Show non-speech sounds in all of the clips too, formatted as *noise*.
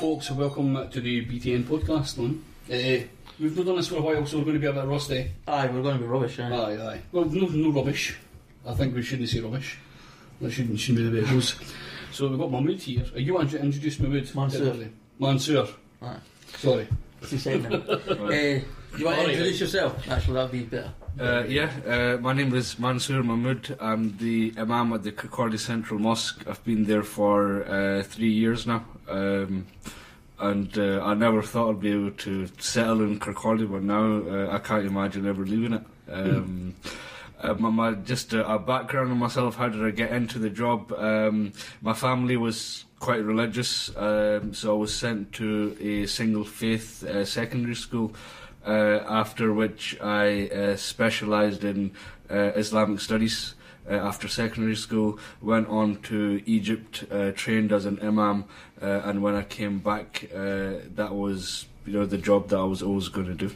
folks, welcome to the BTN podcast. Uh, we've not done this for a while, so we're going to be a bit rusty. Aye, we're going to be rubbish. Aye. Aye, aye. Well, no, no rubbish. I think we shouldn't say rubbish. That shouldn't, shouldn't be the way it goes. So we've got Mahmood here. Are you want to introduce Mahmood? Mansoor. Mansoor. Aye. Sorry. What's he saying now? uh, *laughs* you want to introduce yourself? Actually, that'd be better. Uh, yeah, uh, my name is Mansoor Mahmood. I'm the Imam at the Kirkcaldy Central Mosque. I've been there for uh, three years now. Um, and uh, I never thought I'd be able to settle in Kirkcaldy, but now uh, I can't imagine ever leaving it. Um, uh, my, my, just a, background on myself, how did I get into the job? Um, my family was quite religious, um, so I was sent to a single faith secondary school. Uh, after which I uh, specialised in uh, Islamic studies uh, after secondary school. Went on to Egypt, uh, trained as an imam, uh, and when I came back, that was you know the job that I was always going to do.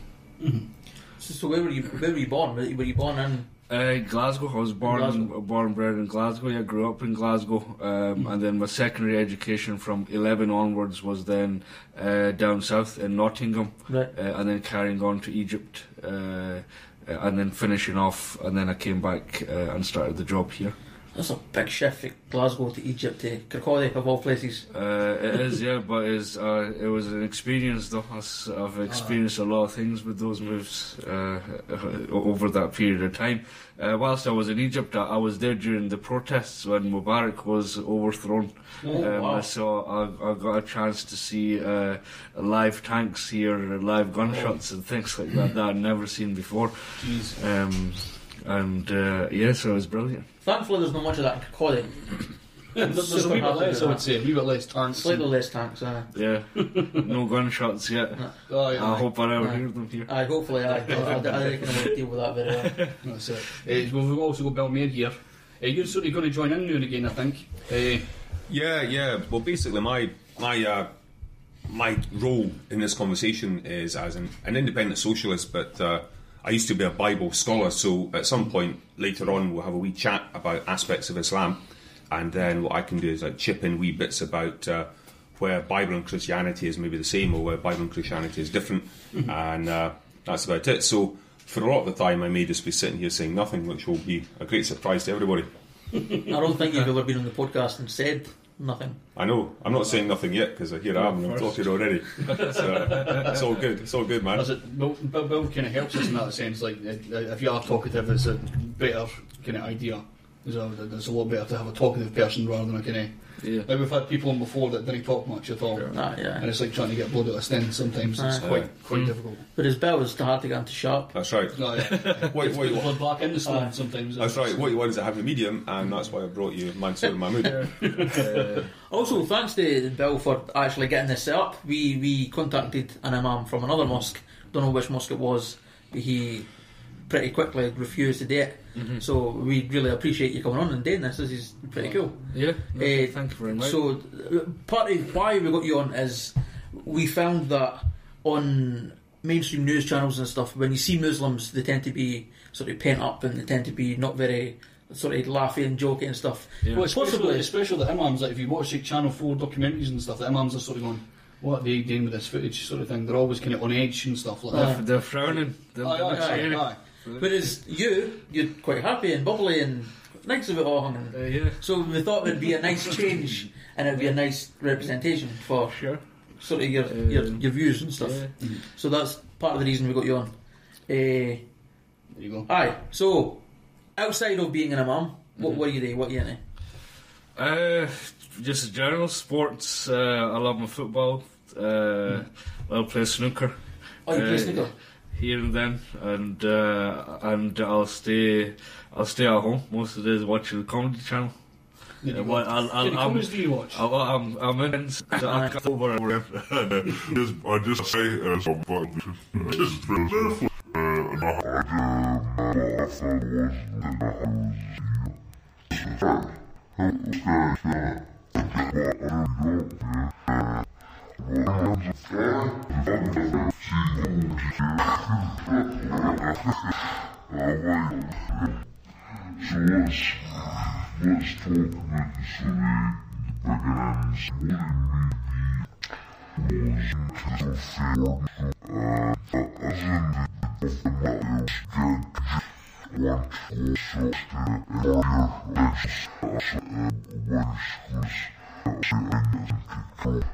So, so where were you? Where were you born? Were you born in? Uh, Glasgow. I was born Glasgow. born and bred in Glasgow. Yeah, grew up in Glasgow, um, and then my secondary education from eleven onwards was then uh, down south in Nottingham. Right. uh, and then carrying on to Egypt, uh, uh, and then finishing off, and then I came back uh, and started the job here. That's a big shift. From Glasgow to Egypt to Kirkcaldy of all places. Uh, it is, yeah, but it's, uh, it was an experience though. I've experienced a lot of things with those moves uh, *laughs* over that period of time. Uh, whilst I was in Egypt, I, was there during the protests when Mubarak was overthrown. Oh, um, wow. So I, I got a chance to see uh, live tanks here, live gunshots, and things like that that I'd never seen before. Jeez. Um, and uh, yeah, so it was brilliant. Thankfully, there's not much of that in Kirkcaldy. *laughs* There's a Super wee bit less, I would say. A wee bit less tanks. Slightly less tanks. Aye. Yeah, no gunshots yet. *laughs* Aye, I aye. hope I never Aye. hear them here. Aye, hopefully, aye. *laughs* I, I, I reckon I will deal with that very well. That's it. Uh, well, we've also got Bill Mair here. Uh, you're sort of going to join in now and again, I think. Uh, Yeah, yeah. Well, basically, my my uh, my role in this conversation is as an, an independent socialist, but uh, I used to be a Bible scholar. So at some point later on, we'll have a wee chat about aspects of Islam, and then what I can do is like chip in wee bits about. Uh, where Bible and Christianity is maybe the same, or where Bible and Christianity is different, and uh, that's about it. So, for a lot of the time, I may just be sitting here saying nothing, which will be a great surprise to everybody. *laughs* I don't think you've ever been on the podcast and said nothing. I know. I'm not saying nothing yet because here I am and I'm talking already. So it's all good. It's all good, man. As it, Bill, Bill, Bill kind of helps us in that sense. Like, if you are talkative, it's a better kind of idea. It's a, it's a lot better to have a talkative person rather than a kind of. Yeah. Like we've had people on before that didn't talk much at all, Ah, and it's like trying to get blood out of stem. Sometimes it's Aye. quite quite Mm. difficult. But his bell is hard to get into sharp. That's right. No, yeah. *laughs* Wait, wait, what? blood back in the stone Aye. sometimes. That's right. What you want is a happy medium, and that's why I brought you Mansoor Mahmood. Uh, Also, thanks to Bill for actually getting this set up. We we contacted an imam from another mosque. Don't know which mosque it was, but he pretty quickly refused to do it. So we really appreciate you coming on and doing this. This is pretty cool. yeah, no, Eh, thank you very much. So uh, part of why we got you on is we found that on mainstream news channels and stuff, when you see Muslims, they tend to be sort of pent up and they tend to be not very sort of laughing and jokey and stuff. Yeah. Well, especially, Possibly. especially the imams. Like if you watch like Channel Four documentaries and stuff, the imams are sort of going, "What are they doing with this footage?" Sort of thing. They're always kind of on edge and stuff like Aye. that. they're frowning. They're, Aye, aye, they're- aye, aye. Whereas you, you're quite happy and bubbly and nice of it all. And Uh, yeah, so we thought it'd be a nice change and it'd be a nice representation for sure. sort of your your, Um, your views and stuff. Yeah. So that's part of the reason we got you on. Uh, There you go. aye. So outside of being an imam, what Mm-hmm. what are you do? What are you into? Uh, just general sports. Uh, I love my football. Uh, I'll play snooker. Oh, you play Uh, snooker. Here and then, and uh, and I'll stay I'll stay at home most of the days watching the comedy channel. There you Uh, go. well, I'll, What I'll, I'm, do you watch? I'll, I'm I'm in so I can't over *laughs* just, I just say *laughs* as a but just uh, So let's, let's talk reconciliation programs. What it may be was to fulfill uh, as in of the miles that want also to acquire as a one schools.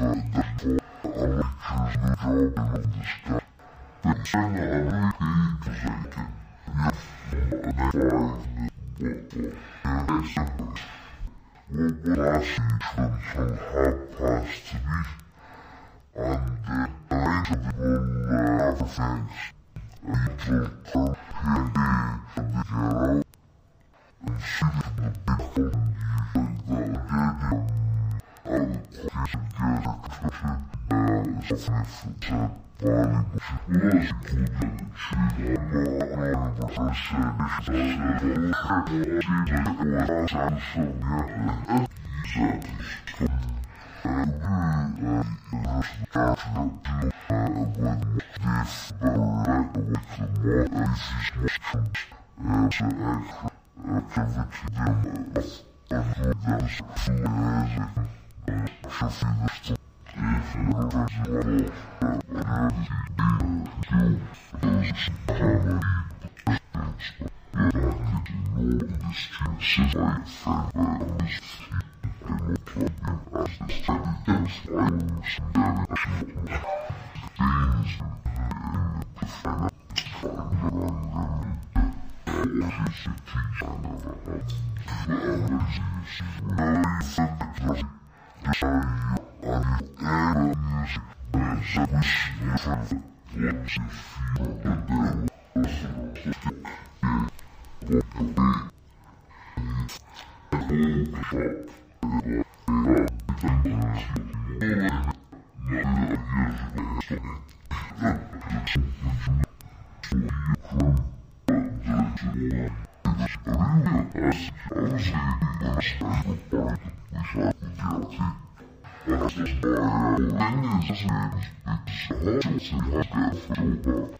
Excellent. Show. Oh, man, this is a hot sauce. It has to be a full bar.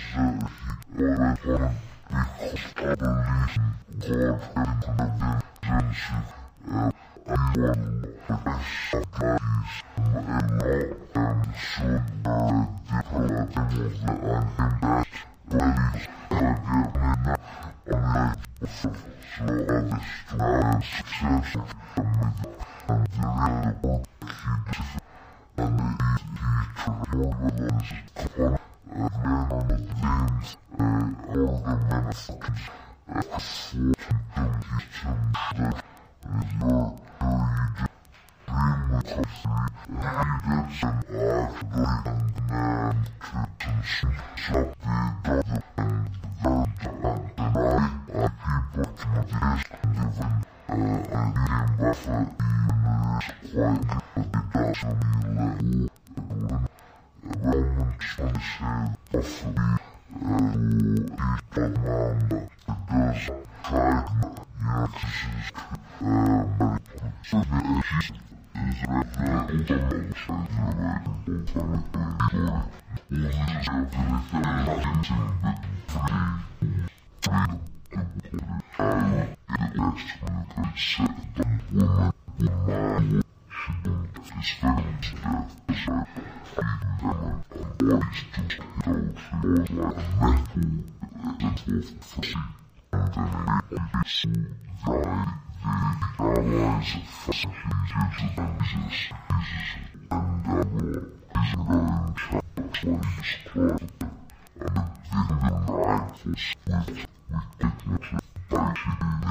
Jersey or I want to be comfortable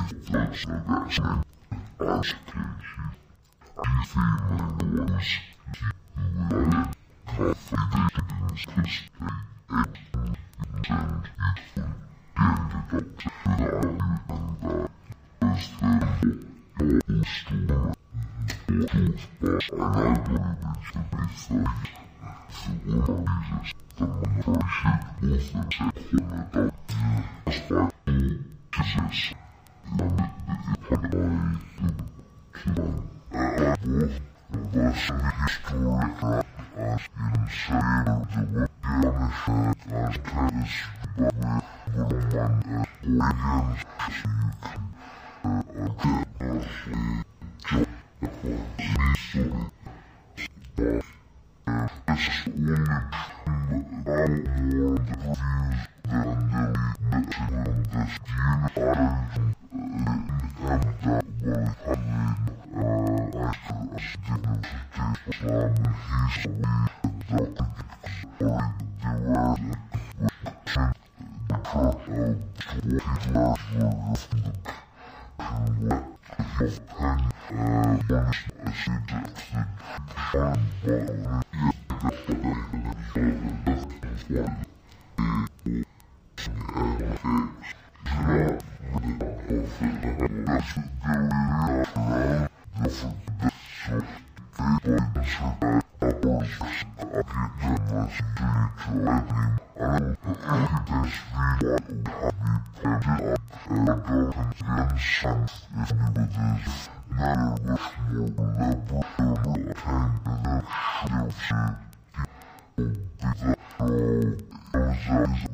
Точно так же. Аж Anything I want, you will have. Coffee, bacon, biscuits, Thank you.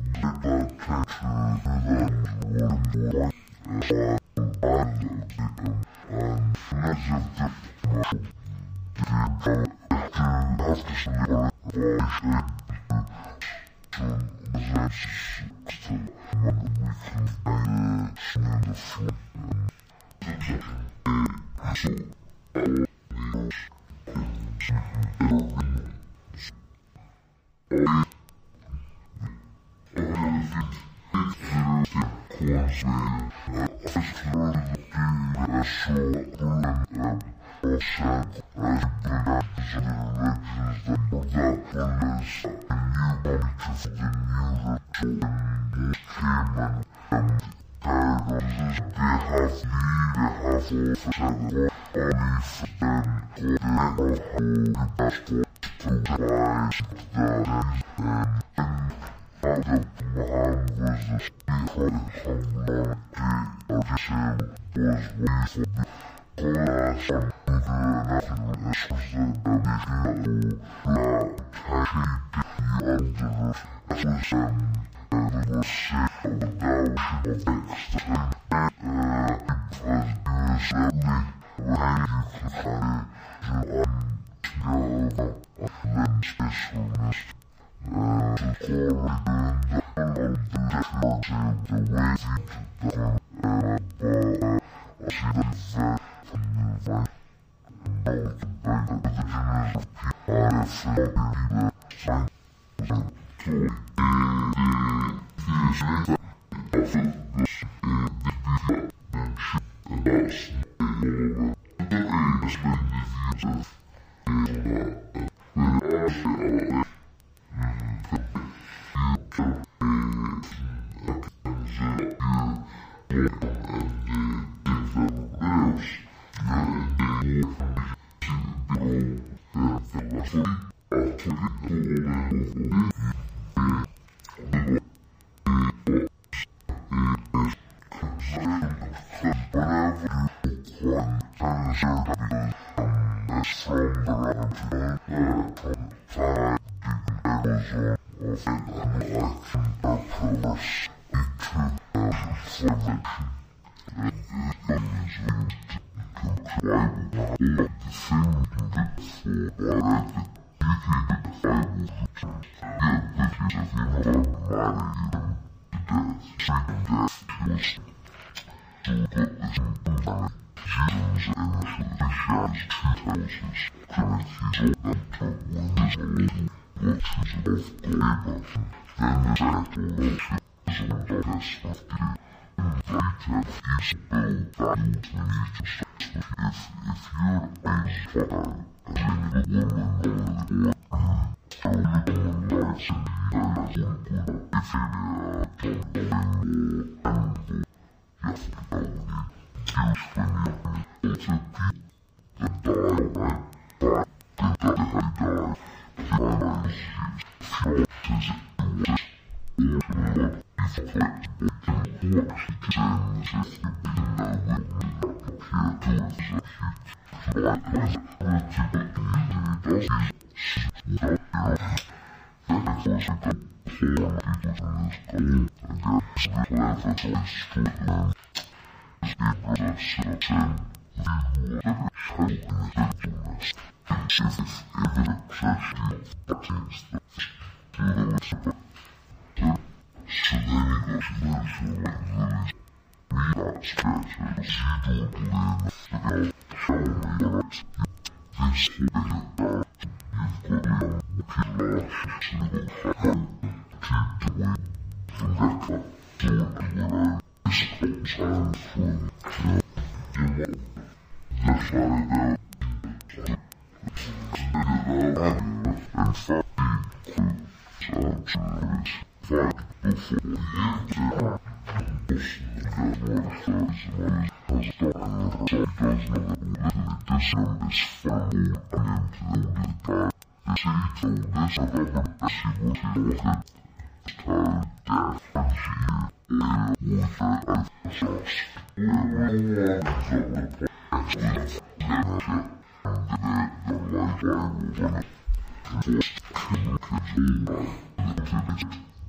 Die Jesus, ever the crush, but he's the So then he goes, lives for like really not sketches. He do plan to show me that this thing that you've got to keep lost single hand, keep doing from that cut, do it when I suppose I'm from you know, this side out. Figure it out and fucking quit. So I'm serious. fight before we end it. Most of the family thought his mother has gotten herself dozen of them within a decent this family and into the wounded part. They say he told this of them as she was his orphan. It's time, death, and she ended up with her and exhaust. Everyone that would play at least ten of them and did it the right way within it. And just couldn't control my inhibitors.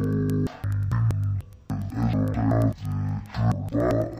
Terima kasih.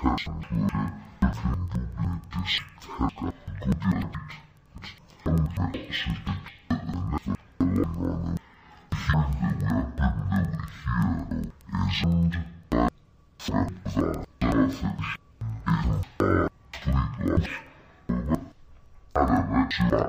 passion to it. If you don't like this, take up, go do it. It's all that is a bit of an effort. The long run of hearing that we have been really here, though, isn't that fact that selfish isn't that sweet loss of it? I don't know, it's not.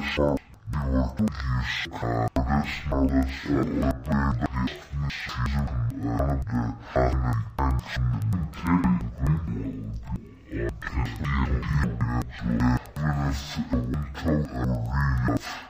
essa de caras novas elevadas season and the final and Greenwald on Caspian India to live with us a winter arena.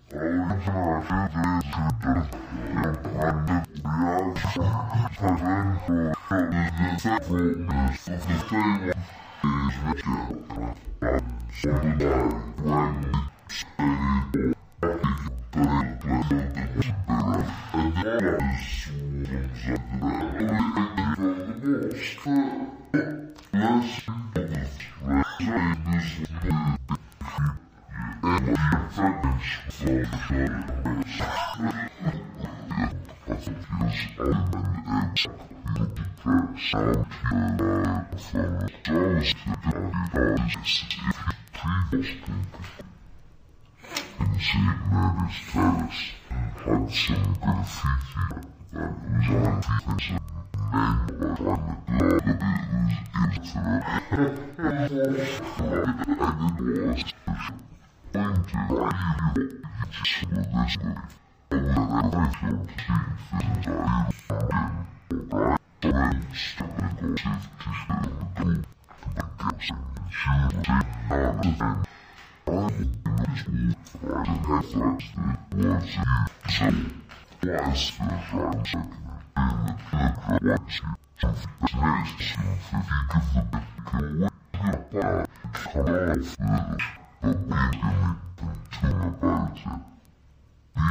Come on, but we're going to continue about it.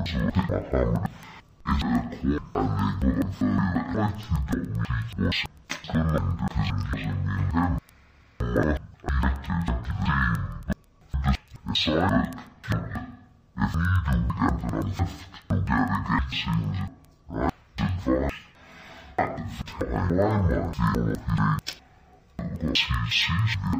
Why not? You know, he sees me.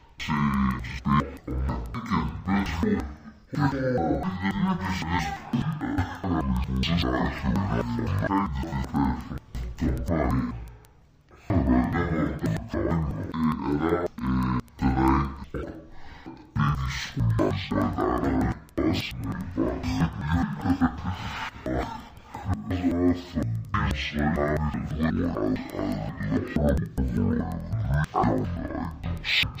Shit.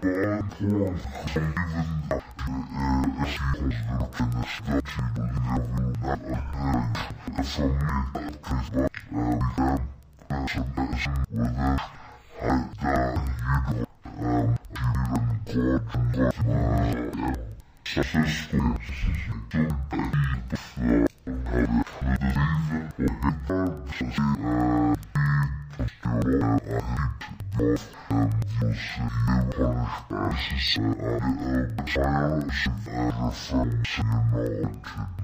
bad horse. Sir Audio Cyrus and Adder from Synology.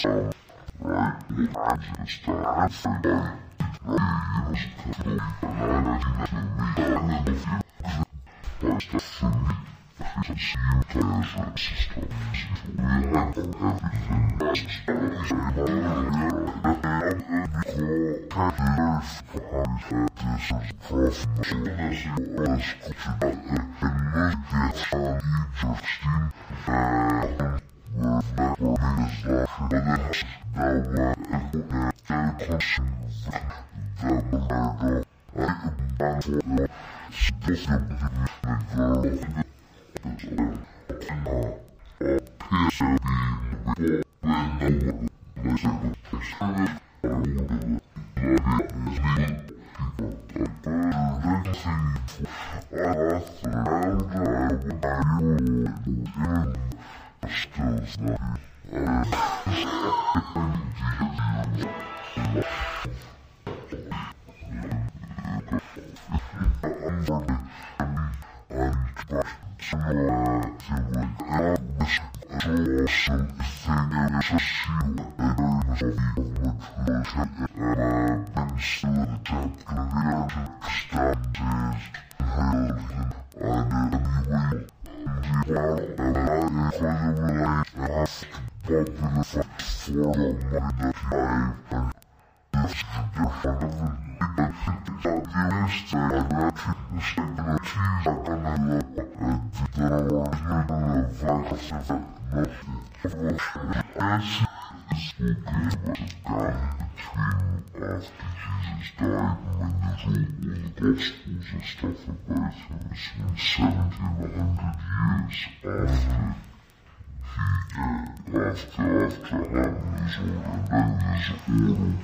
so, right, I just, uh, everybody. Yeah. 1700 years after he, died, after, after having his own and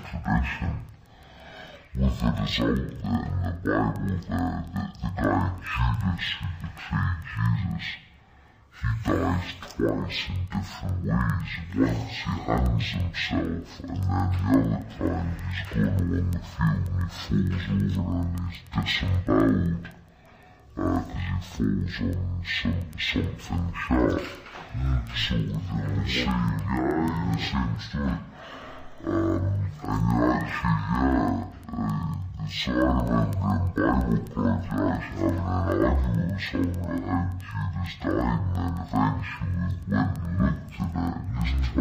tradition, with the result that in the Bible, the, the, the guy Judas, who betrayed Jesus, he dies twice in different ways. Once he hangs himself, and then the other time he's going on the field and he falls over and he's disemboweled. 风中声声分飘，你是我的心呀，的心碎。嗯，爱你爱心呀，嗯，虽然我们白目国家下面拉住手了，但记得答应你的分数，我们现在也是穿的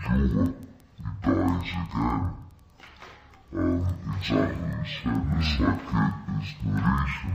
皮球了，你答应是干。Um, exactly, so the second is the nation.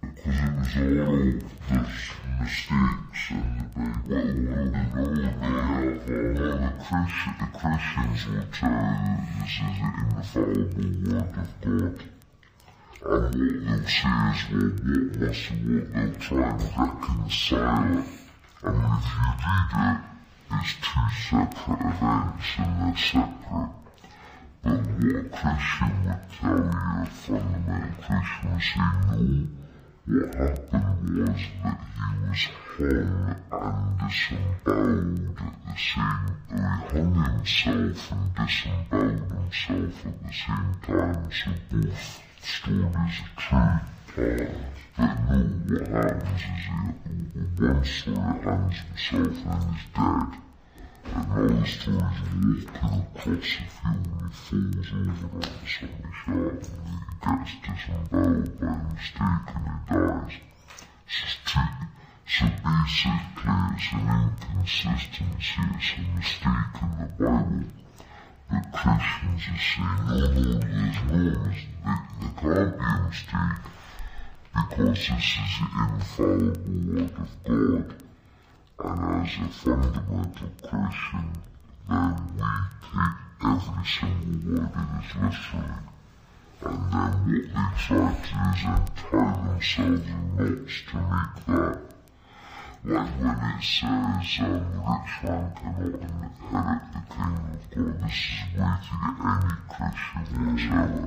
because it was all just mistakes and they well, well, they know they have uh, the, Christian, the Christians will tell you this is the infallible word of God. And what they'll say is, well, what must what they'll try and reconcile it. I mean, if you read it, it's two separate events and they're separate. But what a Christian would tell you, a fundamental Christian would say, no, what happened was that he was hung and disemboweled at the same time. He hung himself and disemboweled himself at the same time, so both stories are true. Uh, but no, what happens is he, one story hangs himself and is dead. And now the story's walking across the field I he falls over onto somebody's yard and he gets disemboweled by mistake and he dies. So, so basically it's an inconsistency, it's a mistake in the Bible. But Christians are saying, no, no, there's no mistake, there can't be a mistake because this is the infallible word of God. And as a fundamental question that we take every single word it is literally, and then what they try to is tie themselves in knots to make that. Like when it says, um, rich man cannot inherit the kingdom of God, this is way to get any Christian whatsoever.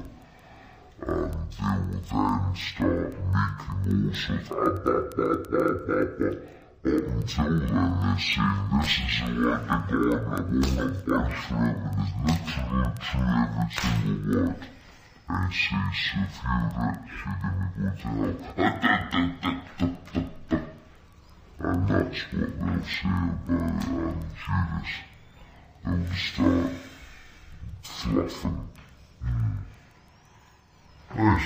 Um, they will then start making all sorts of until then, they say this is a lot of God, I will not buy forever. There's literally true every single word. I say so few that she didn't go to hell. and that's what they'll say about um, Jesus. They'll start fluffing. Mm. Yes.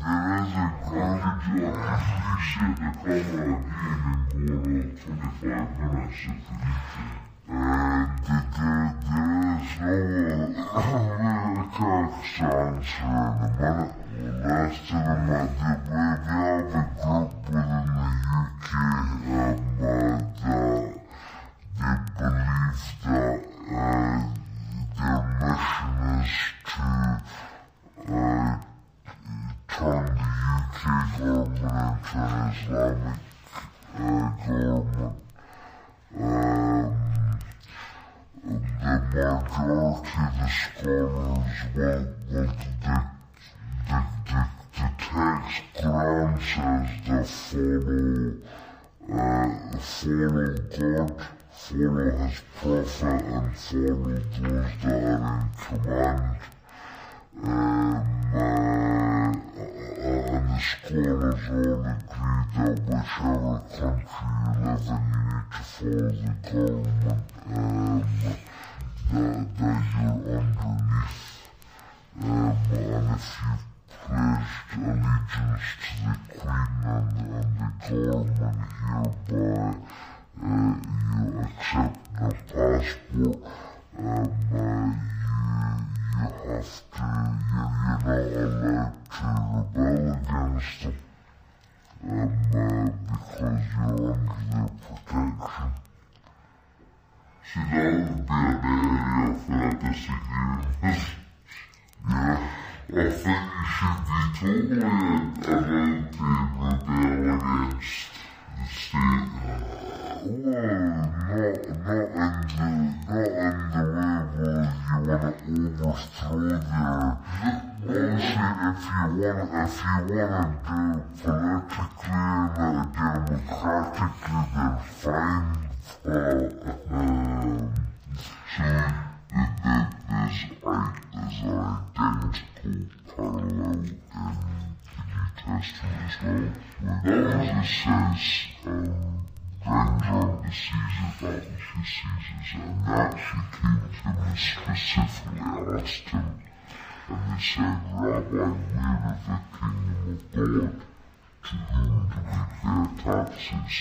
There is a garbage on shit that come on in in 25 minutes if you. and there, there is no answer totally allowed to rebel against the state. Well, not, not in the, not in the way where you want to overthrow their, honestly, if you want, if you want to do it politically and democratically, then fine. Uh, um, see, that, that there's, there's an identical parallel in the New Testament as well, where Jesus says, um, Grandeur the Caesar, and that she came to him and and the kingdom? To whom do taxes?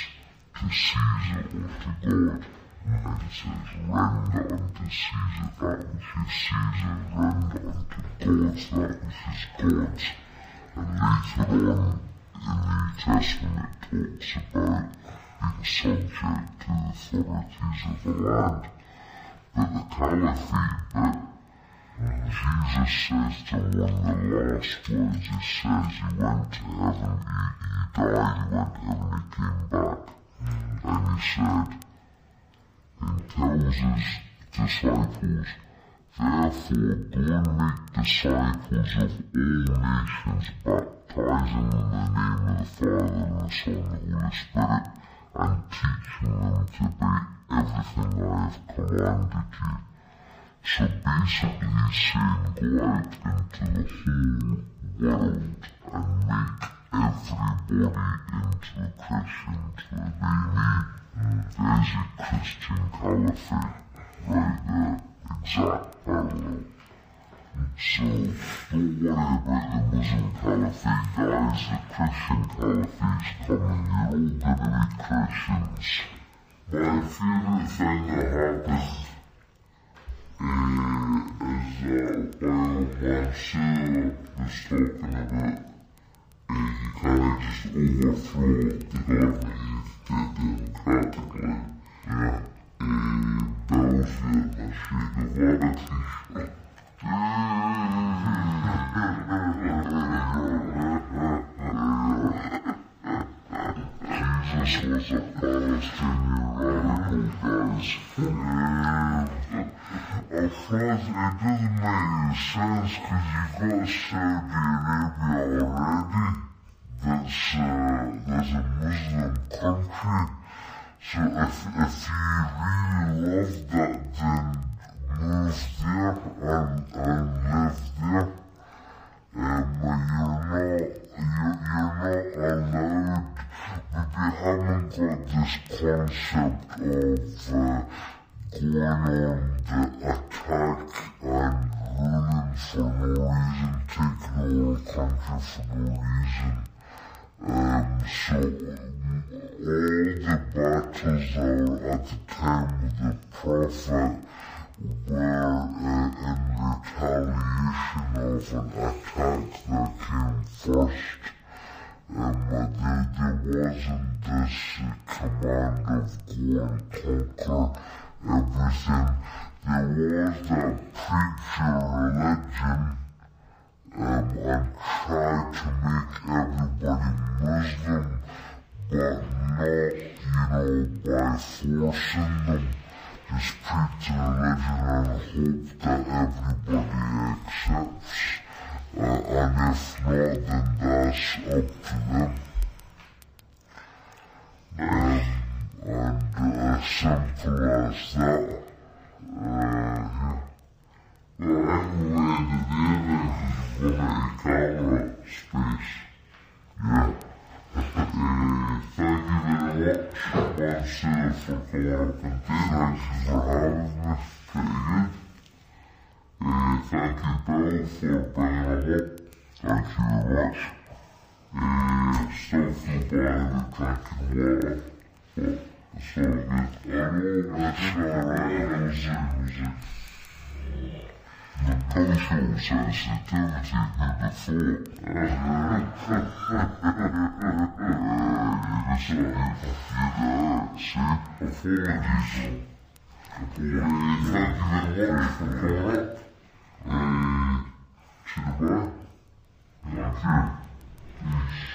To Caesar or to God? And he says, Render unto Caesar that which is Caesar, render unto God that which is God's. And later on in the New Testament it talks about being subject to the authorities of the land. But the caliphate bit, Jesus says to one of the last words, he says he went to heaven, he, he died, he went to heaven, he came back. And he said, and tells his disciples, Therefore go and make disciples of all nations, baptizing them in the name of the Father and the Son and the Holy Spirit, and teaching them to obey everything I have commanded you. So basically he's saying go out into the whole world and make everybody into a Christian me. There's a Christian caliphate right there, exact parallel. So don't worry about the Muslim caliphate guys, the Christian caliphate's coming, you're all gonna be Christians. My favourite thing that happened uh, is uh, while Mansoor was talking about uh, he kind of just overthrew the government democratically. Yeah. Uh, Belgium, the Che Guevara t-shirt. Jesus was a Palestinian radical, guys. At first, it doesn't make sense because you got Saudi Arabia already. that's uh, there's a Muslim country. So if if you really love that, then move there and and live there. Um, but you're not you're, you're not allowed. We haven't got this concept of uh, going on the attack and ruling for no reason, taking over country for no reason. Um, so all the battles were at the time of the Prophet were uh, in retaliation of an attack that came first. Um, but there, there wasn't this uh, command of go and conquer everything. There was that preacher religion um, and try to make everybody Muslim, but not, you know, by forcing them. Just preach the religion and hope that everybody accepts. Uh, and if not, then that's up to them. Um, and as simple as that. Uh, yeah. Well, anyway, the other is one camera space. Yeah. Uh, thank you very much, Marcel, for coming up and thank you for having me. Pretty good. Uh, thank you, Bill, for bringing them up. Thank you very much. Uh, drinking water, but The default. Thank you